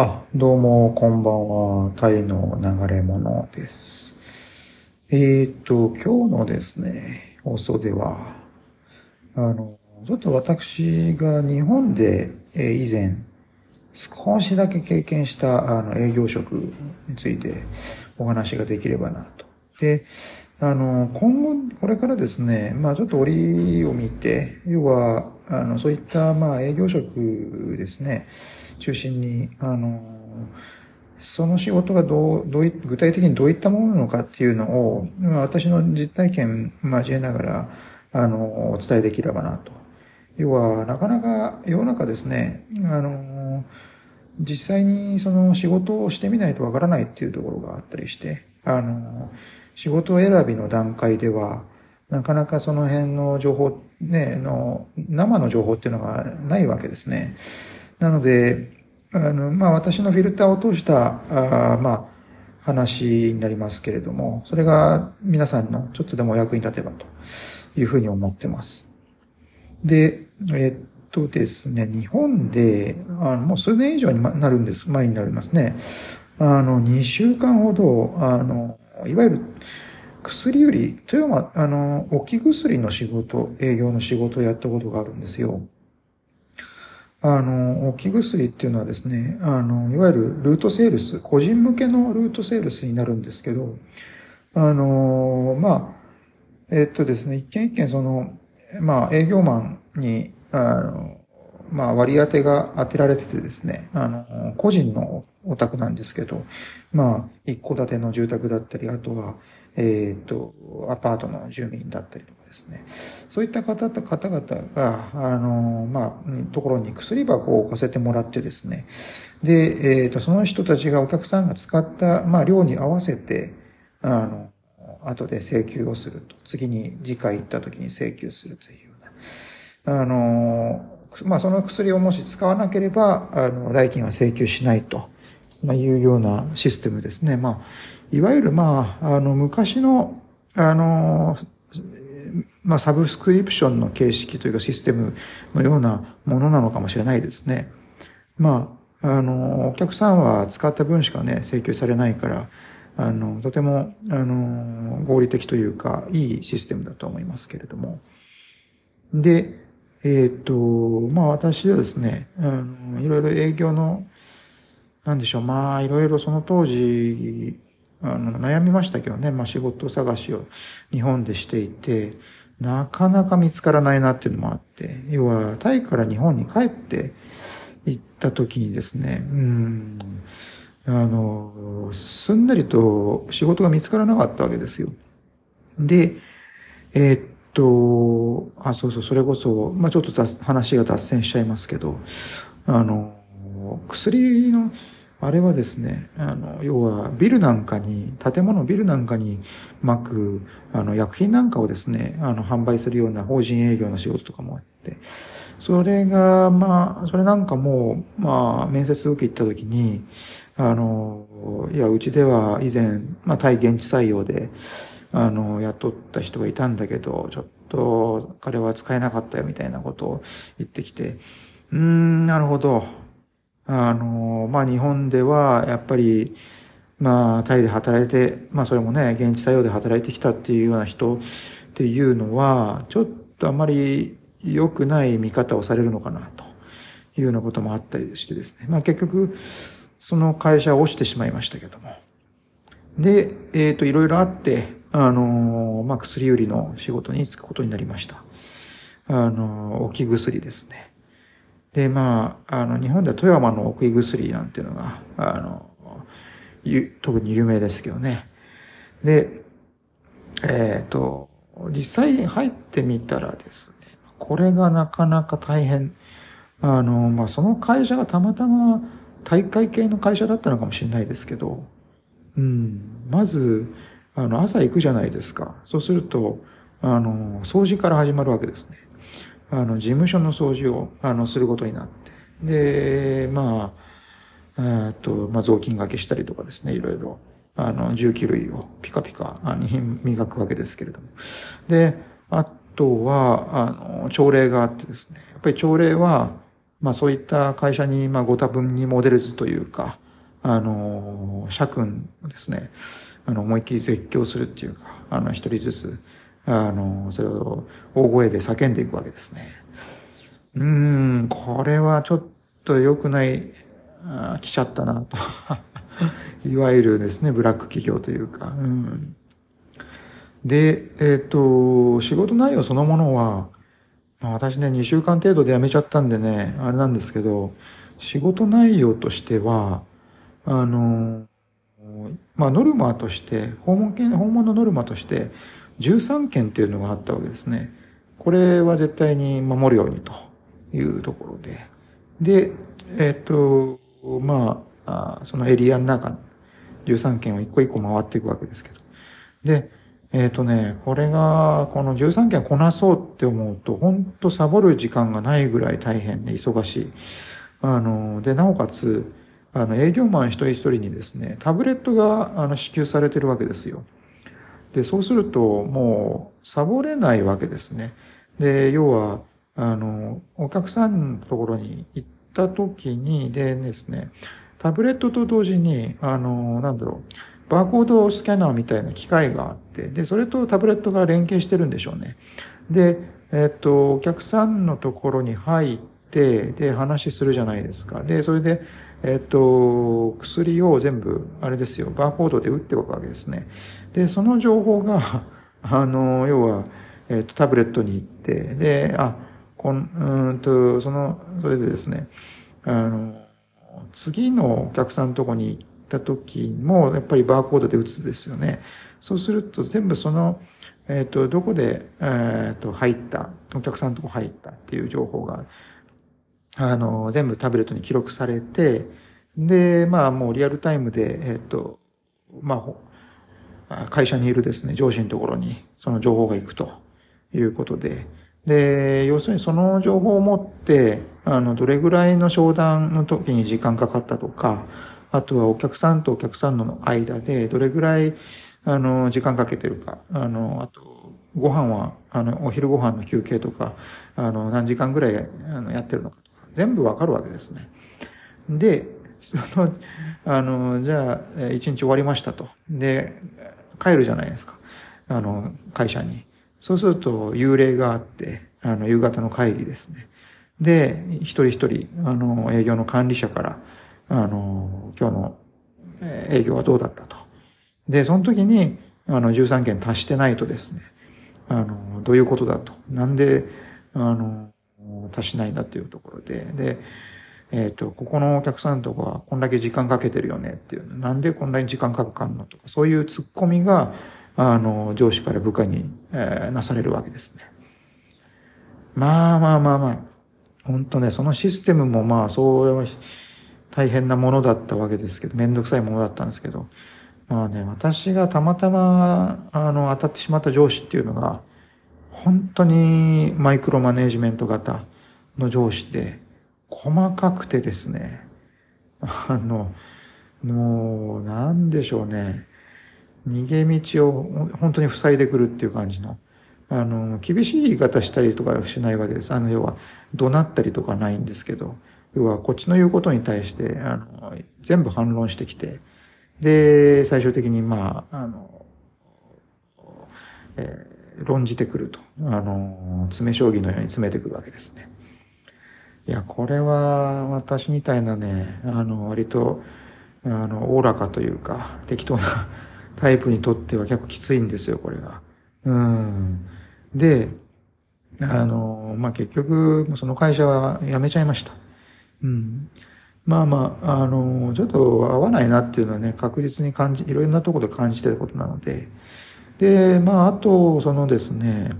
あ、どうも、こんばんは。タイの流れ物です。えーと、今日のですね、放送では、あの、ちょっと私が日本で、え以前、少しだけ経験した、あの、営業職についてお話ができればなと。で、あの、今後、これからですね、まあちょっと折を見て、要は、あの、そういった、まあ営業職ですね、中心に、あの、その仕事がどう、どうい、具体的にどういったものなのかっていうのを、まあ私の実体験交えながら、あの、お伝えできればなと。要は、なかなか世の中ですね、あの、実際にその仕事をしてみないとわからないっていうところがあったりして、あの、仕事選びの段階では、なかなかその辺の情報、ね、の、生の情報っていうのがないわけですね。なので、あの、まあ私のフィルターを通した、あまあ、話になりますけれども、それが皆さんのちょっとでもお役に立てばというふうに思ってます。で、えっとですね、日本で、あのもう数年以上になるんです、前になりますね。あの、2週間ほど、あの、いわゆる薬売り、富山、あの、置き薬の仕事、営業の仕事をやったことがあるんですよ。あの、置き薬っていうのはですね、あの、いわゆるルートセールス、個人向けのルートセールスになるんですけど、あの、まあ、えっとですね、一件一件その、まあ、営業マンに、あの、まあ、割り当てが当てられててですね、あの、個人のお宅なんですけど、まあ、一戸建ての住宅だったり、あとは、えっ、と、アパートの住民だったりとかですね。そういった方方々が、あの、まあ、ところに薬箱を置かせてもらってですね。で、えっ、と、その人たちがお客さんが使った、まあ、量に合わせて、あの、後で請求をすると。次に次回行った時に請求するというような。あの、まあ、その薬をもし使わなければ、あの、代金は請求しないと。まあ、いうようなシステムですね。まあ、いわゆる、まあ、あの、昔の、あの、まあ、サブスクリプションの形式というかシステムのようなものなのかもしれないですね。まあ、あの、お客さんは使った分しかね、請求されないから、あの、とても、あの、合理的というか、いいシステムだと思いますけれども。で、えっ、と、まあ私はですね、あの、いろいろ営業の、なんでしょう、まあいろいろその当時、あの、悩みましたけどね、まあ仕事探しを日本でしていて、なかなか見つからないなっていうのもあって、要はタイから日本に帰って行った時にですね、うん、あの、すんなりと仕事が見つからなかったわけですよ。で、えーっと、あ、そうそう、それこそ、まあちょっと話が脱線しちゃいますけど、あの、薬の、あれはですね、あの、要はビルなんかに、建物ビルなんかに巻く、あの、薬品なんかをですね、あの、販売するような法人営業の仕事とかもあって、それが、まあ、それなんかも、まあ、面接受け行った時に、あの、いや、うちでは以前、まあ、対現地採用で、あの、雇った人がいたんだけど、ちょっと彼は使えなかったよみたいなことを言ってきて、うーん、なるほど。あの、まあ、日本ではやっぱり、まあ、タイで働いて、まあ、それもね、現地採用で働いてきたっていうような人っていうのは、ちょっとあまり良くない見方をされるのかな、というようなこともあったりしてですね。まあ、結局、その会社を落ちてしまいましたけども。で、えっ、と、いろいろあって、あの、まあ、薬売りの仕事に就くことになりました。あの、置き薬ですね。で、まあ、あの、日本では富山の置き薬なんていうのが、あの、ゆ特に有名ですけどね。で、えっ、と、実際に入ってみたらですね、これがなかなか大変。あの、まあ、その会社がたまたま大会系の会社だったのかもしれないですけど、うん、まず、あの、朝行くじゃないですか。そうすると、あの、掃除から始まるわけですね。あの、事務所の掃除を、あの、することになって。で、まあ、えっと、まあ、雑巾掛けしたりとかですね、いろいろ、あの、重機類をピカピカに磨くわけですけれども。で、あとは、あの、朝礼があってですね、やっぱり朝礼は、まあそういった会社に、まあご多分にモデルズというか、あの、社君ですね、あの、思いっきり絶叫するっていうか、あの、一人ずつ、あの、それを大声で叫んでいくわけですね。うーん、これはちょっと良くない、あ来ちゃったなと。いわゆるですね、ブラック企業というか。うん、で、えっ、と、仕事内容そのものは、まあ、私ね、2週間程度で辞めちゃったんでね、あれなんですけど、仕事内容としては、あの、まあ、ノルマとして、訪問件、訪問のノルマとして、13件っていうのがあったわけですね。これは絶対に守るようにというところで。で、えっ、ー、と、まあ、そのエリアの中、13件を一個一個回っていくわけですけど。で、えっ、ー、とね、これが、この13件こなそうって思うと、ほんとサボる時間がないぐらい大変で忙しい。あの、で、なおかつ、あの、営業マン一人一人にですね、タブレットが、あの、支給されてるわけですよ。で、そうすると、もう、サボれないわけですね。で、要は、あの、お客さんのところに行った時に、でですね、タブレットと同時に、あの、なんだろう、バーコードスキャナーみたいな機械があって、で、それとタブレットが連携してるんでしょうね。で、えっと、お客さんのところに入って、で、話するじゃないですか。で、それで、えっと、薬を全部、あれですよ、バーコードで打っておくわけですね。で、その情報が、あの、要は、えっと、タブレットに行って、で、あ、こん、うんと、その、それでですね、あの、次のお客さんのとこに行った時も、やっぱりバーコードで打つですよね。そうすると全部その、えっ、と、どこで、えっ、と、入った、お客さんのとこ入ったっていう情報が、あの、全部タブレットに記録されて、で、まあもうリアルタイムで、えっ、と、まあ、会社にいるですね、上司のところにその情報が行くということで、で、要するにその情報を持って、あの、どれぐらいの商談の時に時間かかったとか、あとはお客さんとお客さんの間でどれぐらい、あの、時間かけてるか、あの、あと、ご飯は、あの、お昼ご飯の休憩とか、あの、何時間ぐらいあのやってるのか全部わかるわけですね。で、その、あの、じゃあ、一日終わりましたと。で、帰るじゃないですか。あの、会社に。そうすると、幽霊があって、あの、夕方の会議ですね。で、一人一人、あの、営業の管理者から、あの、今日の営業はどうだったと。で、その時に、あの、13件足してないとですね、あの、どういうことだと。なんで、あの、足しないんだっていうところで、で、えっ、ー、と、ここのお客さんとかはこんだけ時間かけてるよねっていう、なんでこんなに時間かかんのとか、そういう突っ込みが、あの、上司から部下に、えー、なされるわけですね。まあまあまあまあ、本当ね、そのシステムもまあ、それは大変なものだったわけですけど、めんどくさいものだったんですけど、まあね、私がたまたま、あの、当たってしまった上司っていうのが、本当にマイクロマネジメント型の上司で、細かくてですね、あの、もう、なんでしょうね。逃げ道を本当に塞いでくるっていう感じの。あの、厳しい言い方したりとかしないわけです。あの、要は、怒鳴ったりとかないんですけど、要は、こっちの言うことに対して、あの、全部反論してきて、で、最終的に、まあ、あの、えー論じてくると。あの、詰め将棋のように詰めてくるわけですね。いや、これは私みたいなね、あの、割と、あの、おおらかというか、適当な タイプにとっては結構きついんですよ、これが。うん。で、あの、まあ、結局、その会社は辞めちゃいました。うん。まあまあ、あの、ちょっと合わないなっていうのはね、確実に感じ、いろんなところで感じてたことなので、で、まあ、あと、そのですね、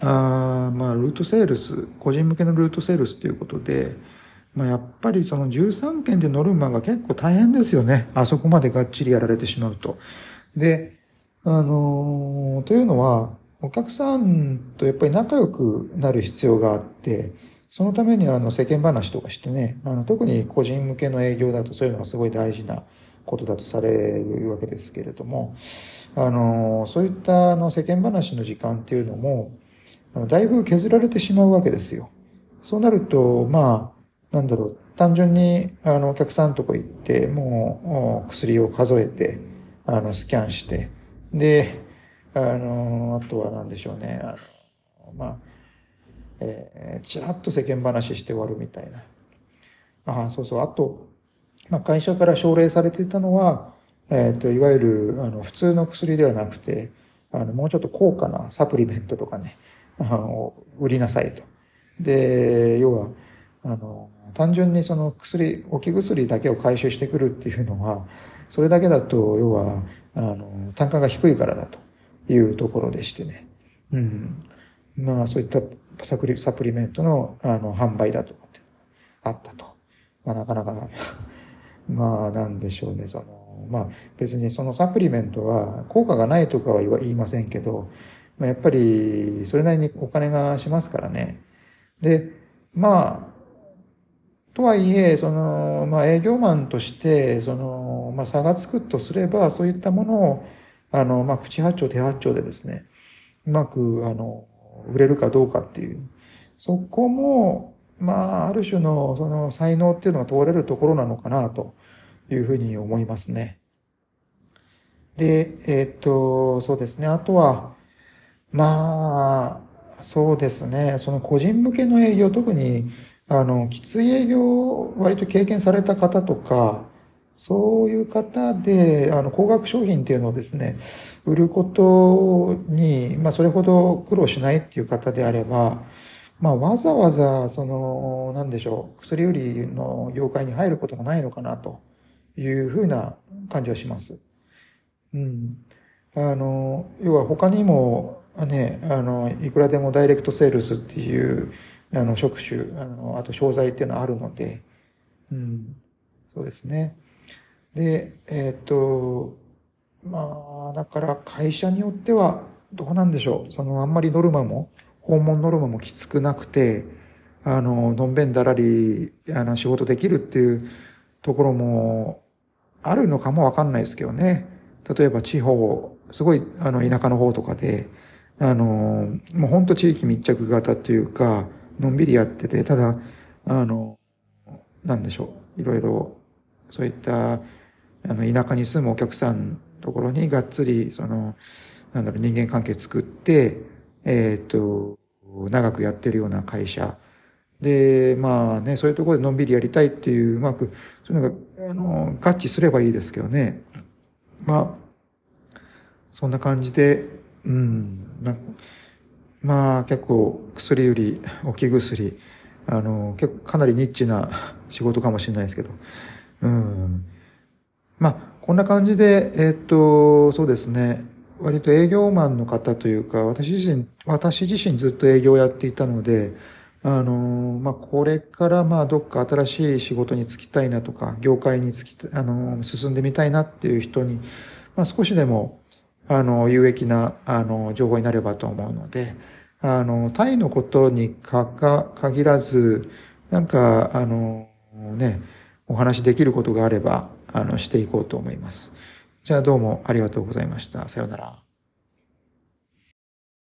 あまあ、ルートセールス、個人向けのルートセールスということで、まあ、やっぱりその13件でノルマが結構大変ですよね。あそこまでがっちりやられてしまうと。で、あのー、というのは、お客さんとやっぱり仲良くなる必要があって、そのためにあの世間話とかしてね、あの特に個人向けの営業だとそういうのがすごい大事なことだとされるわけですけれども、あの、そういったあの世間話の時間っていうのも、あのだいぶ削られてしまうわけですよ。そうなると、まあ、なんだろう、単純に、あの、お客さんとこ行って、もう、薬を数えて、あの、スキャンして、で、あの、あとは何でしょうね、あの、まあ、えー、ちらっと世間話して終わるみたいな。あ、そうそう。あと、まあ、会社から奨励されていたのは、えっ、ー、と、いわゆる、あの、普通の薬ではなくて、あの、もうちょっと高価なサプリメントとかね、あの、売りなさいと。で、要は、あの、単純にその薬、置き薬だけを回収してくるっていうのは、それだけだと、要は、あの、単価が低いからだというところでしてね。うん。まあ、そういったサプリサプリメントの、あの、販売だとかっていうのがあったと。まあ、なかなかまあ、なんでしょうね、その、まあ、別にそのサプリメントは効果がないとかは言いませんけど、まあ、やっぱり、それなりにお金がしますからね。で、まあ、とはいえ、その、まあ、営業マンとして、その、まあ、差がつくとすれば、そういったものを、あの、まあ、口八丁手八丁でですね、うまく、あの、売れるかどうかっていう。そこも、まあ、ある種の、その、才能っていうのが問われるところなのかな、というふうに思いますね。で、えー、っと、そうですね。あとは、まあ、そうですね。その個人向けの営業、特に、あの、きつい営業を割と経験された方とか、そういう方で、あの、高額商品っていうのをですね、売ることに、まあ、それほど苦労しないっていう方であれば、まあ、わざわざ、その、なんでしょう、薬売りの業界に入ることもないのかな、というふうな感じはします。うん。あの、要は他にも、ね、あの、いくらでもダイレクトセールスっていう、あの、職種、あの、あと商材っていうのはあるので、うん、そうですね。で、えっ、と、まあ、だから会社によっては、どうなんでしょう。その、あんまりノルマも、訪問ノルマもきつくなくて、あの、のんべんだらり、あの、仕事できるっていうところも、あるのかもわかんないですけどね。例えば地方、すごい、あの、田舎の方とかで、あの、もうほんと地域密着型っていうか、のんびりやってて、ただ、あの、なんでしょう、いろいろ、そういった、あの、田舎に住むお客さんのところにがっつり、その、なんだろう、人間関係作って、えっ、と、長くやってるような会社。で、まあね、そういうところでのんびりやりたいっていう、うまく、そういうのが、あの、合致すればいいですけどね。まあ、そんな感じで、うん、まあ結構薬売り、置き薬、あの、結構かなりニッチな 仕事かもしれないですけど。うん。まあ、こんな感じで、えっ、と、そうですね。割と営業マンの方というか、私自身、私自身ずっと営業をやっていたので、あの、まあ、これからま、どっか新しい仕事に就きたいなとか、業界に就き、あの、進んでみたいなっていう人に、まあ、少しでも、あの、有益な、あの、情報になればと思うので、あの、タイのことにかか、限らず、なんか、あの、ね、お話できることがあれば、あの、していこうと思います。じゃあどうもありがとうございました。さようなら。